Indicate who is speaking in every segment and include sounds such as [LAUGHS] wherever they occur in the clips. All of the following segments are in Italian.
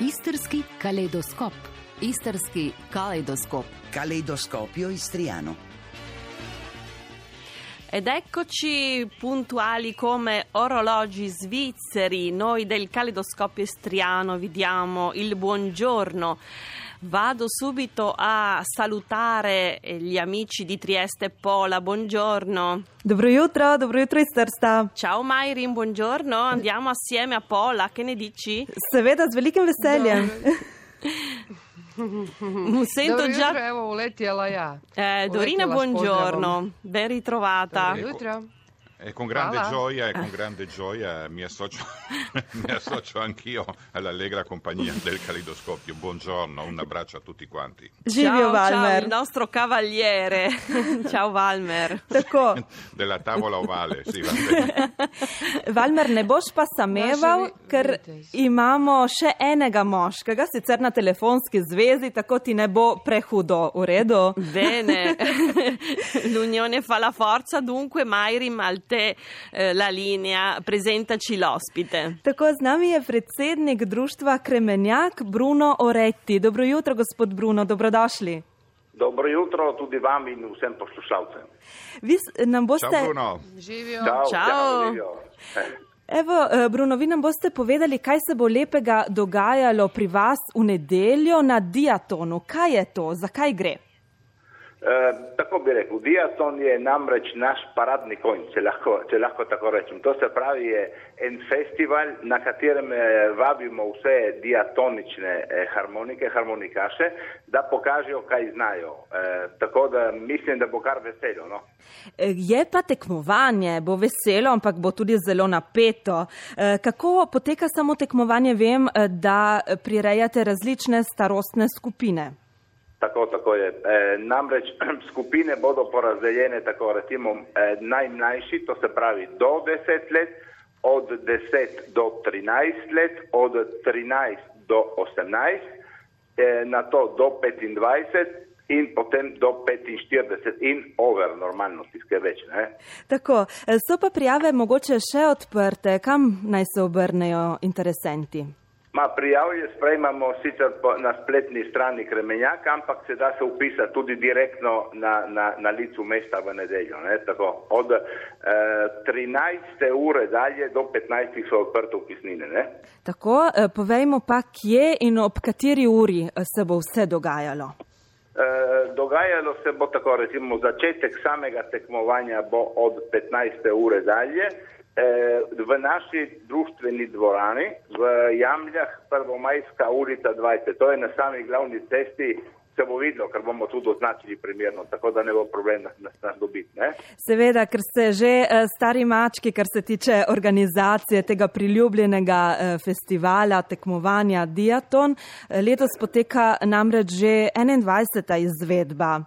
Speaker 1: Istrski kaleidoskop. Istrski kaleidoskop.
Speaker 2: Caleidoscopio istriano.
Speaker 3: Ed eccoci puntuali come orologi svizzeri, noi del Calidoscopio Estriano vi diamo il buongiorno. Vado subito a salutare gli amici di Trieste e Pola, buongiorno.
Speaker 4: Dobro jutro, dobro jutro iz Trsta.
Speaker 3: Ciao Mairin, buongiorno, andiamo assieme a Pola, che ne dici?
Speaker 4: Seveda, z velikim veseljem.
Speaker 3: Sento
Speaker 5: Dobro
Speaker 3: già...
Speaker 5: jutro, evo uletjela ja.
Speaker 3: Eh, Dorina,
Speaker 5: s
Speaker 3: buongiorno, ben ritrovata.
Speaker 5: Dobro jutro.
Speaker 6: E con grande
Speaker 5: Hvala.
Speaker 6: gioia e con grande gioia mi associo, [LAUGHS] mi associo anch'io all'allegra compagnia del calidoscopio. Buongiorno, un abbraccio a tutti quanti.
Speaker 3: Ciao,
Speaker 4: Valmer.
Speaker 3: il nostro cavaliere. [LAUGHS] ciao Valmer. [LAUGHS]
Speaker 6: Della tavola ovale, sì, va bene.
Speaker 4: Valmer, ne boš pa sameval, ker imamo še enega moškega, sicer na telefonski zvezi, tako ti ne bo prehudo. V redu?
Speaker 3: Bene, l'unione fa la forza, dunque Mairim al te eh, la linea, presentaci l'ospite.
Speaker 4: Tako z nami je predsednik društva Kremenjak Bruno Oretti. Dobro jutro, gospod Bruno, dobrodošli.
Speaker 7: Dobro jutro tudi vam in vsem poslušalcem.
Speaker 4: Vi nam boste,
Speaker 6: Ciao Bruno.
Speaker 7: Ciao,
Speaker 3: Ciao.
Speaker 7: ciao, Livio. Eh,
Speaker 4: Evo, eh, Bruno, vi nam boste povedali, kaj se bo lepega dogajalo pri vas v nedeljo na Diatonu. Kaj je to, zakaj gre?
Speaker 7: Eh, tako bi rekel, diaton je namreč naš paradni konj, če lahko, če lahko tako rečem. To se pravi, je en festival, na katerem eh, vabimo vse diatonične eh, harmonike, harmonikaše, da pokažejo, kaj znajo. Eh, tako da mislim, da bo kar veselo. No?
Speaker 4: Je pa tekmovanje, bo veselo, ampak bo tudi zelo napeto. Eh, Kako poteka samo tekmovanje? Vem, da prirejate različne starostne skupine.
Speaker 7: Tako, tako je. E, namreč [CLEARS THROAT] skupine bodo porazdeljene tako, recimo e, najmlajši, to se pravi do 10 let, od 10 do 13 let, od 13 do 18, e, na to do 25 in potem do 45 in over normalno, tiskaj več. Ne?
Speaker 4: Tako, eh, so pa prijave mogoče še odprte, kam naj se obrnejo interesenti?
Speaker 7: Ma prijavlje sprejmamo sicer po, na spletni strani Kremenjaka, ampak se da se upisati tudi direktno na, na, na licu mesta v nedeljo. Ne? Tako, od eh, 13. ure dalje do 15. so odprte upisnine. Ne?
Speaker 4: Tako, eh, povejmo pa, kje in ob kateri uri eh, se bo vse dogajalo.
Speaker 7: Eh, dogajalo se bo tako, recimo začetek samega tekmovanja bo od 15. ure dalje. Eh, v naši društveni dvorani v Jamljah, Prvomajska ulica 20, to je na sami glavni cesti, se bo videlo, ker bomo tudi označili primerno, tako da ne bo problem nas, nas, dobiti. Ne?
Speaker 4: Seveda, ker ste že eh, stari mački, kar se tiče organizacije tega priljubljenega eh, festivala, tekmovanja Diaton. Letos poteka namreč že 21. izvedba.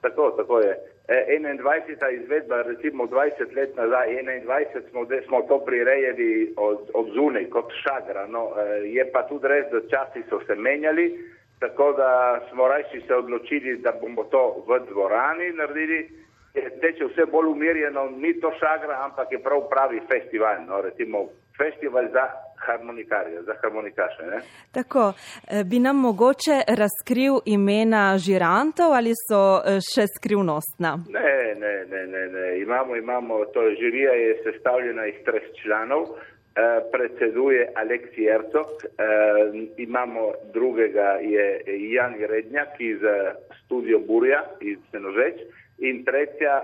Speaker 7: Tako, tako je. E, 21. izvedba, recimo 20 let nazaj, 21 smo, de- smo to prirejali od, od zunaj kot šagra. No, e, je pa tudi res, da časi so se menjali, tako da smo rajši se odločili, da bomo to v dvorani naredili. Je teče vse bolj umirjeno, ni to šagra, ampak je prav pravi festival. No, recimo festival za harmonikarje, za harmonikaše. Ne?
Speaker 4: Tako, eh, bi nam mogoče razkril imena žirantov ali so eh, še skrivnostna?
Speaker 7: Ne, ne, ne, ne, ne. Imamo, imamo, to žirija je sestavljena iz treh članov. Eh, predseduje Aleksi Ercog, eh, imamo drugega je Jan Rednjak iz eh, Studio Burja iz Senožeč in tretja,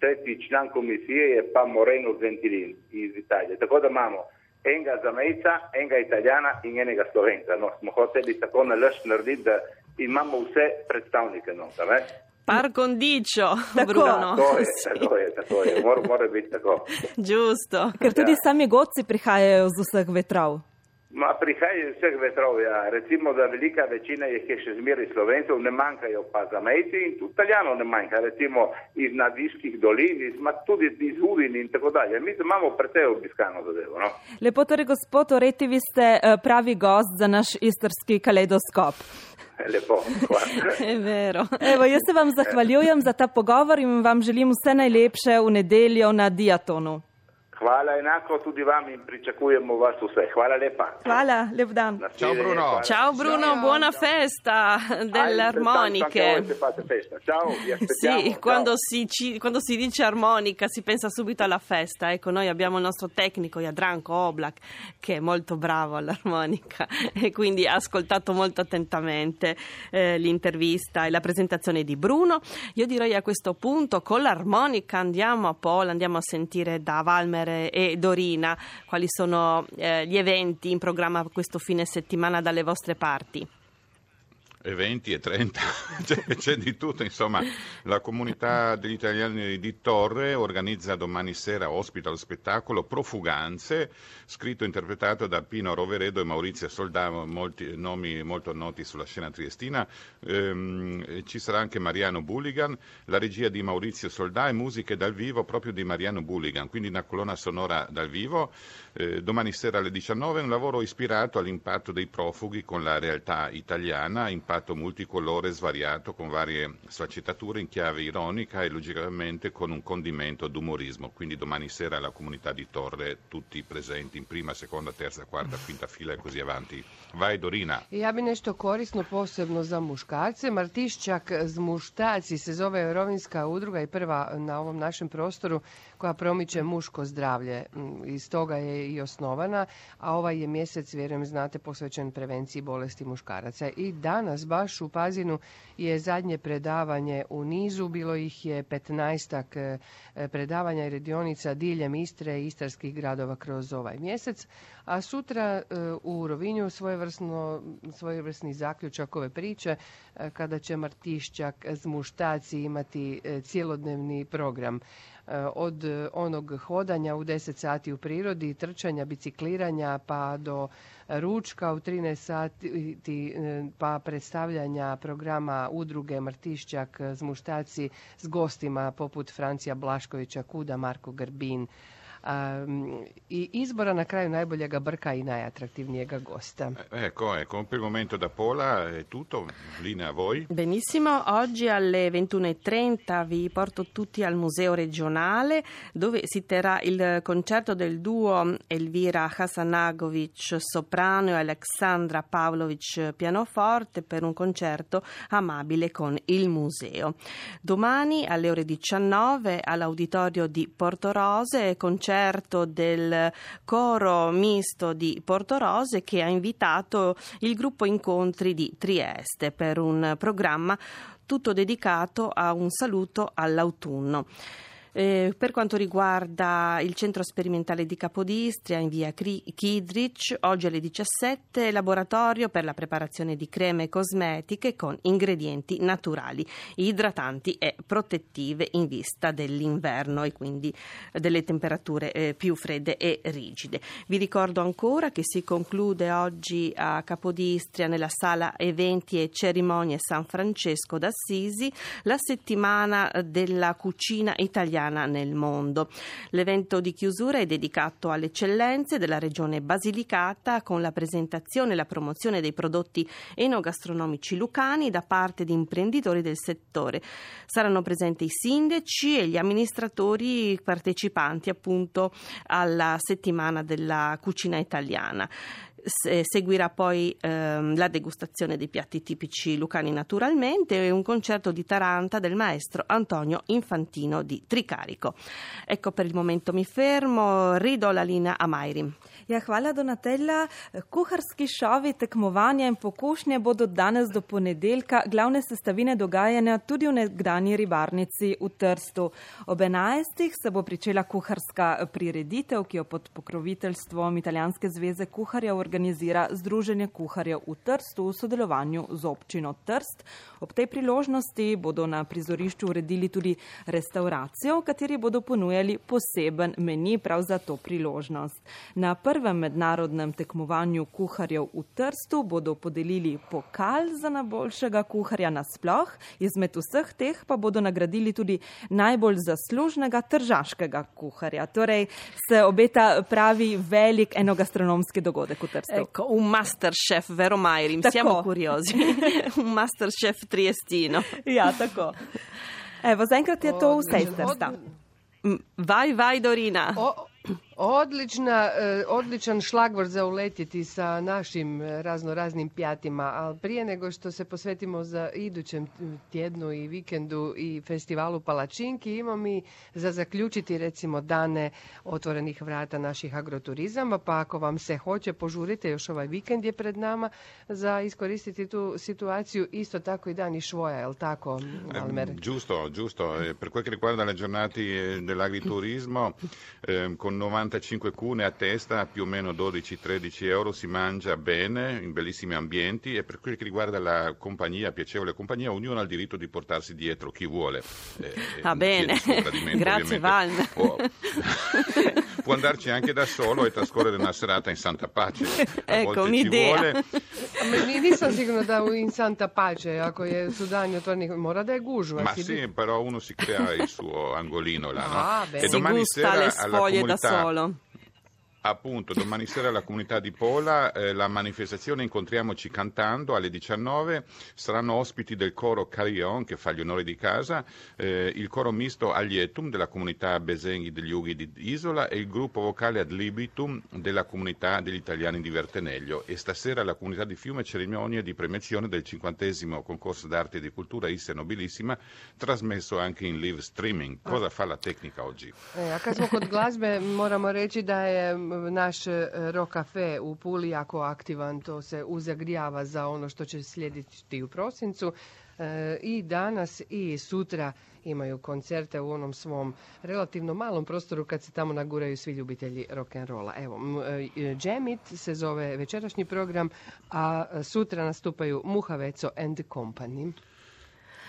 Speaker 7: tretji član komisije je pa Moreno Ventilin iz Italije. Tako da imamo enega zamejca, enega italijana in enega slovenka. No, smo hoteli tako nalašč narediti, da imamo vse predstavnike. No, ne?
Speaker 3: Par condicio, [LAUGHS]
Speaker 4: Tako.
Speaker 3: Bruno.
Speaker 7: Tako je, [LAUGHS] tako je, tako je. Mora, mora biti tako.
Speaker 3: Giusto.
Speaker 4: Ker tudi
Speaker 7: Ja.
Speaker 4: sami godci prihajajo z vseh vetrov.
Speaker 7: Ma prihajajo iz vseh vetrov, ja. Recimo, da velika večina jih je še zmeraj slovencev, ne manjkajo pa zamejci in tudi italijanov ne manjka. Recimo iz nadiških dolin, iz, tudi iz Udin in tako dalje. Mi imamo precej obiskano zadevo. No?
Speaker 4: Lepo torej, gospod Oreti, vi ste eh, pravi gost za naš istrski kaleidoskop. [LAUGHS]
Speaker 7: Lepo, [LAUGHS]
Speaker 3: vero.
Speaker 4: Evo, jaz se vam zahvaljujem za ta pogovor in vam želim vse najlepše v nedeljo na Diatonu.
Speaker 7: Hvala enako tudi vam in pričakujemo vas vse. Hvala lepa.
Speaker 4: Hvala, lep dan.
Speaker 6: Ciao, Bruno.
Speaker 7: Hvala.
Speaker 3: Ciao Bruno, buona festa delle
Speaker 7: Ah,
Speaker 3: armoniche.
Speaker 7: fate festa. Ciao, vi.
Speaker 3: Sì,
Speaker 7: Ciao.
Speaker 3: quando si, ci- quando si dice armonica si pensa subito alla festa. Ecco, noi abbiamo il nostro tecnico Jadranko Oblak che è molto bravo all'armonica [LAUGHS] e quindi ha ascoltato molto attentamente eh, l'intervista e la presentazione di Bruno. Io direi a questo punto con l'armonica andiamo a Pola, andiamo a sentire da Valmer e Dorina quali sono eh, gli eventi in programma questo fine settimana dalle vostre parti.
Speaker 6: E 20 e 30, [LAUGHS] c'è, c'è di tutto, insomma, la comunità degli italiani di Torre organizza domani sera, ospita lo spettacolo Profuganze, scritto e interpretato da Pino Roveredo e Maurizio Soldà, molti nomi molto noti sulla scena triestina, Ehm, ci sarà anche Mariano Bulligan, la regia di Maurizio Soldà e musiche dal vivo proprio di Mariano Bulligan, quindi una colonna sonora dal vivo, Eh, domani sera alle 19 un lavoro ispirato all'impatto dei profughi con la realtà italiana, impatto multicolore svariato con varie sfaccettature in chiave ironica e logicamente con un condimento d'umorismo. Quindi domani sera la comunità di Torre, tutti presenti in prima, seconda, terza, quarta, quinta fila e così avanti. Vai Dorina.
Speaker 5: Ja bi nešto korisno posebno za muškarce. Martišćak muštaci se zove Rovinska udruga i prva na ovom našem prostoru koja promiče muško zdravlje. Mm, I stoga je i osnovana, a ovaj je mjesec, vjerujem znate, posvećen prevenciji bolesti muškaraca. I danas baš u Pazinu je zadnje predavanje u nizu, bilo ih je 15 predavanja i radionica diljem Istre i istarskih gradova kroz ovaj mjesec, a sutra e, u Rovinju svojevrsno, svojevrsni zaključak ove priče e, kada će Martišćak z muštaci imati e, cjelodnevni program. E, od e, onog hodanja u 10 sati u prirodi, trčanja, bicikliranja pa do ručka u 13 sati e, pa predstavljanja programa udruge Martišćak z muštaci s gostima poput Francija Blaškovića, Kuda, Marko Grbin i izbora na kraju najboljega brka i najatraktivnijega gosta.
Speaker 6: Ecco, ecco, per il momento da Pola è tutto, linea a voi.
Speaker 3: Benissimo, oggi alle 21.30 vi porto tutti al Museo regionale dove si terrà il concerto del duo Elvira Hasanagovic soprano e Alexandra Pavlovic pianoforte per un concerto amabile con il museo. Domani alle ore 19 all'auditorio di Portorose concerto del coro misto di Portorose che ha invitato il gruppo Incontri di Trieste per un programma tutto dedicato a un saluto all'autunno. Eh, per quanto riguarda il centro sperimentale di Capodistria in via Kidrich, oggi alle 17 laboratorio per la preparazione di creme cosmetiche con ingredienti naturali, idratanti e protettive in vista dell'inverno e quindi delle temperature eh, più fredde e rigide. Vi ricordo ancora che si conclude oggi a Capodistria nella sala eventi e cerimonie San Francesco d'Assisi la settimana della cucina italiana nel mondo. L'evento di chiusura è dedicato alle eccellenze della regione Basilicata con la presentazione e la promozione dei prodotti enogastronomici lucani da parte di imprenditori del settore. Saranno presenti i sindaci e gli amministratori partecipanti appunto alla settimana della cucina italiana. Se- Seguirà poi ehm, la degustazione dei piatti tipici lucani naturalmente e un concerto di Taranta del maestro Antonio Infantino di Tricarico. Ecco per il momento mi fermo, ridò la linea a Mairi.
Speaker 4: Ja, hvala Donatella. Kuharski šovi, tekmovanja in pokušnje bodo danes do ponedeljka glavne sestavine dogajanja tudi v nekdani ribarnici v Trstu. Ob 11. se bo pričela kuharska prireditev, ki jo pod pokroviteljstvom Italijanske zveze kuharjev organizira Združenje kuharjev v Trstu v sodelovanju z občino Trst. Ob tej priložnosti bodo na prizorišču uredili tudi restauracijo, v kateri bodo ponujali poseben meni prav za to priložnost. Na prvem mednarodnem tekmovanju kuharjev v Trstu bodo podelili pokal za najboljšega kuharja nasploh, izmed vseh teh pa bodo nagradili tudi najbolj zaslužnega tržaškega kuharja. Torej se obeta pravi velik enogastronomski dogodek v Trstu.
Speaker 3: Ecco, un masterchef, vero Mairi?
Speaker 4: Tako.
Speaker 3: Siamo curiosi. [LAUGHS] un masterchef triestino.
Speaker 4: Ja, tako. Evo, zaenkrat je to vse iz Trsta.
Speaker 3: Vai, vai Dorina.
Speaker 5: O, Odlična, e, odličan šlagvor za uletjeti sa našim e, razno raznim pjatima, ali prije nego što se posvetimo za idućem tjednu i vikendu i festivalu Palačinki, imamo i za zaključiti recimo dane otvorenih vrata naših agroturizama, pa ako vam se hoće, požurite, još ovaj vikend je pred nama za iskoristiti tu situaciju, isto tako i dani švoja, je li tako, Almer?
Speaker 6: Giusto, giusto. E, per quel che riguarda le giornate dell'agriturismo, ehm, con 90 45 cune a testa, più o meno 12-13 euro, si mangia bene, in bellissimi ambienti e per quel che riguarda la compagnia, piacevole compagnia, ognuno ha il diritto di portarsi dietro chi vuole.
Speaker 3: Eh, ah eh, bene, [LAUGHS] grazie Val. [LAUGHS]
Speaker 6: può, andarci anche da solo e trascorrere una serata in santa pace. A
Speaker 3: ecco, un'idea.
Speaker 5: Nisam sigurno da in santa pace, ako je su danji otvoreni, mora da je gužva.
Speaker 6: Ma sì, però uno si crea il suo angolino là, no?
Speaker 5: Ah, beh.
Speaker 6: E domani
Speaker 3: si gusta
Speaker 6: sera
Speaker 3: le
Speaker 6: alla comunità...
Speaker 3: da solo.
Speaker 6: Appunto, domani sera alla comunità di Pola, eh, la manifestazione Incontriamoci cantando alle 19, saranno ospiti del coro Carillon che fa gli onori di casa, eh, il coro misto Alietum della comunità Besenghi degli Ughi di Isola e il gruppo vocale Ad Libitum della comunità degli italiani di Verteneglio e stasera alla comunità di Fiume cerimonia di premiazione del cinquantesimo concorso d'arte e di cultura Isse Nobilissima trasmesso anche in live streaming. Cosa fa la tecnica oggi?
Speaker 5: E, a kad smo kod glazbe, moramo reći da je m, naš e, rock cafe u Puli jako aktivan, to se uzagrijava za ono što će slijediti u prosincu. E, I danas i sutra imaju koncerte u onom svom relativno malom prostoru kad se tamo naguraju svi ljubitelji rock and rolla. Evo, e, Jam It se zove večerašnji program, a sutra nastupaju Muhaveco and Company.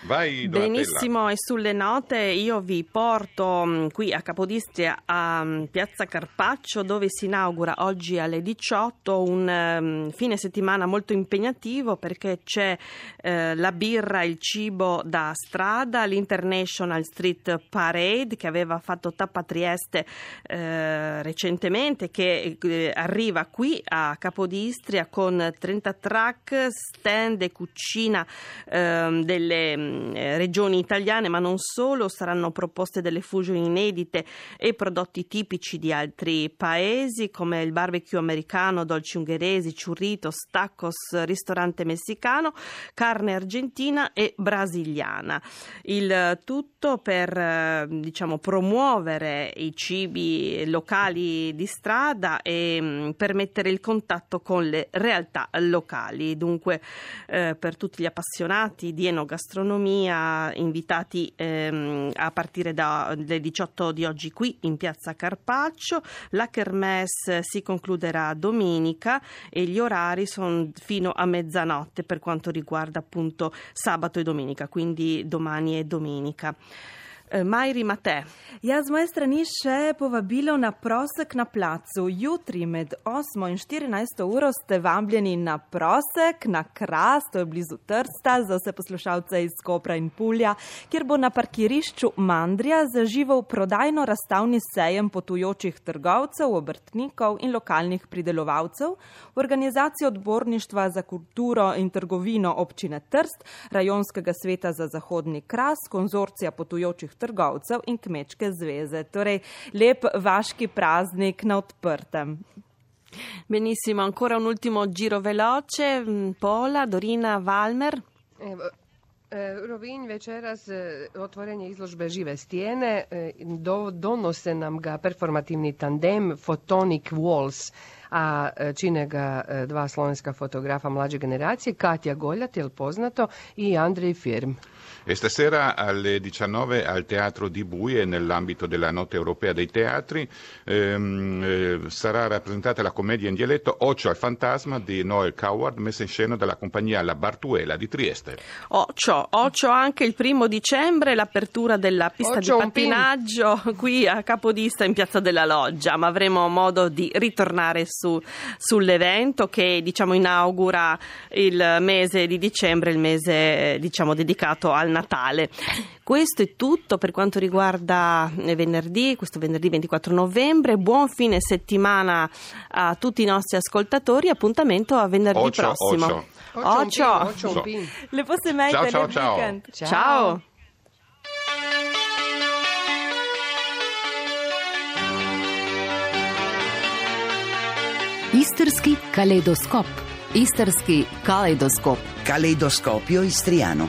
Speaker 6: Vai.
Speaker 3: Benissimo, e sulle note io vi porto mh, qui a Capodistria a mh, Piazza Carpaccio dove si inaugura oggi alle 18 un ehm, fine settimana molto impegnativo perché c'è eh, la birra, il cibo da strada, l'International Street Parade che aveva fatto tappa Trieste eh, recentemente che eh, arriva qui a Capodistria con 30 track, stand e cucina ehm, delle mh, regioni italiane, ma non solo, saranno proposte delle fusion inedite e prodotti tipici di altri paesi come il barbecue americano, dolci ungheresi, churritos, tacos, ristorante messicano, carne argentina e brasiliana. Il tutto per eh, diciamo, promuovere i cibi locali di strada e mh, permettere il contatto con le realtà locali. Dunque, eh, per tutti gli appassionati di enogastronomia, invitati ehm, a partire dalle 18 di oggi qui in piazza Carpaccio. La kermesse si concluderà domenica e gli orari sono fino a mezzanotte per quanto riguarda appunto sabato e domenica, quindi domani e domenica. Eh, Majri Mate.
Speaker 4: Ja, z moje strani še povabilo na prosek na placu. Jutri med 8 in 14 uro ste vabljeni na prosek, na kras, to je blizu Trsta, za vse poslušalce iz Kopra in Pulja, kjer bo na parkirišču Mandrija zaživel prodajno-razstavni sejem potujočih trgovcev, obrtnikov in lokalnih pridelovalcev v organizaciji odborništva za kulturo in trgovino občine Trst, rajonskega sveta za zahodni kras, konzorcija potujočih trgovcev in kmečke zveze. Torej, lep vaški praznik na odprtem.
Speaker 3: Benissimo, ancora un ultimo giro veloce. Mm, Pola, Dorina, Valmer.
Speaker 5: Evo, e, Rovinj večeras e, otvorenje izložbe Žive stijene e, do, donose nam ga performativni tandem Photonic Walls a čine ga dva slovenska fotografa mlađe generacije, Katja Goljat, jel poznato, i Andrej Firm.
Speaker 6: E stasera alle 19 al Teatro di Buie, nell'ambito della Notte Europea dei Teatri, ehm, eh, sarà rappresentata la commedia in dialetto Occhio al fantasma di Noel Coward, messa in scena dalla compagnia La Bartuela di Trieste.
Speaker 3: Occio, Occio anche il primo dicembre l'apertura della pista
Speaker 5: Occio
Speaker 3: di pattinaggio qui a Capodista in Piazza della Loggia, ma avremo modo di ritornare su- sull'evento che diciamo inaugura il mese di dicembre, il mese diciamo dedicato al Natale. Questo è tutto per quanto riguarda eh, venerdì, questo venerdì 24 novembre. Buon fine settimana a tutti i nostri ascoltatori. Appuntamento a venerdì
Speaker 6: Occhio,
Speaker 3: prossimo.
Speaker 6: occhio.
Speaker 5: Occio un pin, occio un
Speaker 6: So.
Speaker 5: pin.
Speaker 4: Lepo se imejte,
Speaker 6: Ciao, ciao, ciao.
Speaker 4: vikend.
Speaker 3: Ciao.
Speaker 1: Istrski kaleidoskop. Istrski kaleidoskop.
Speaker 2: Caleidoscopio istriano.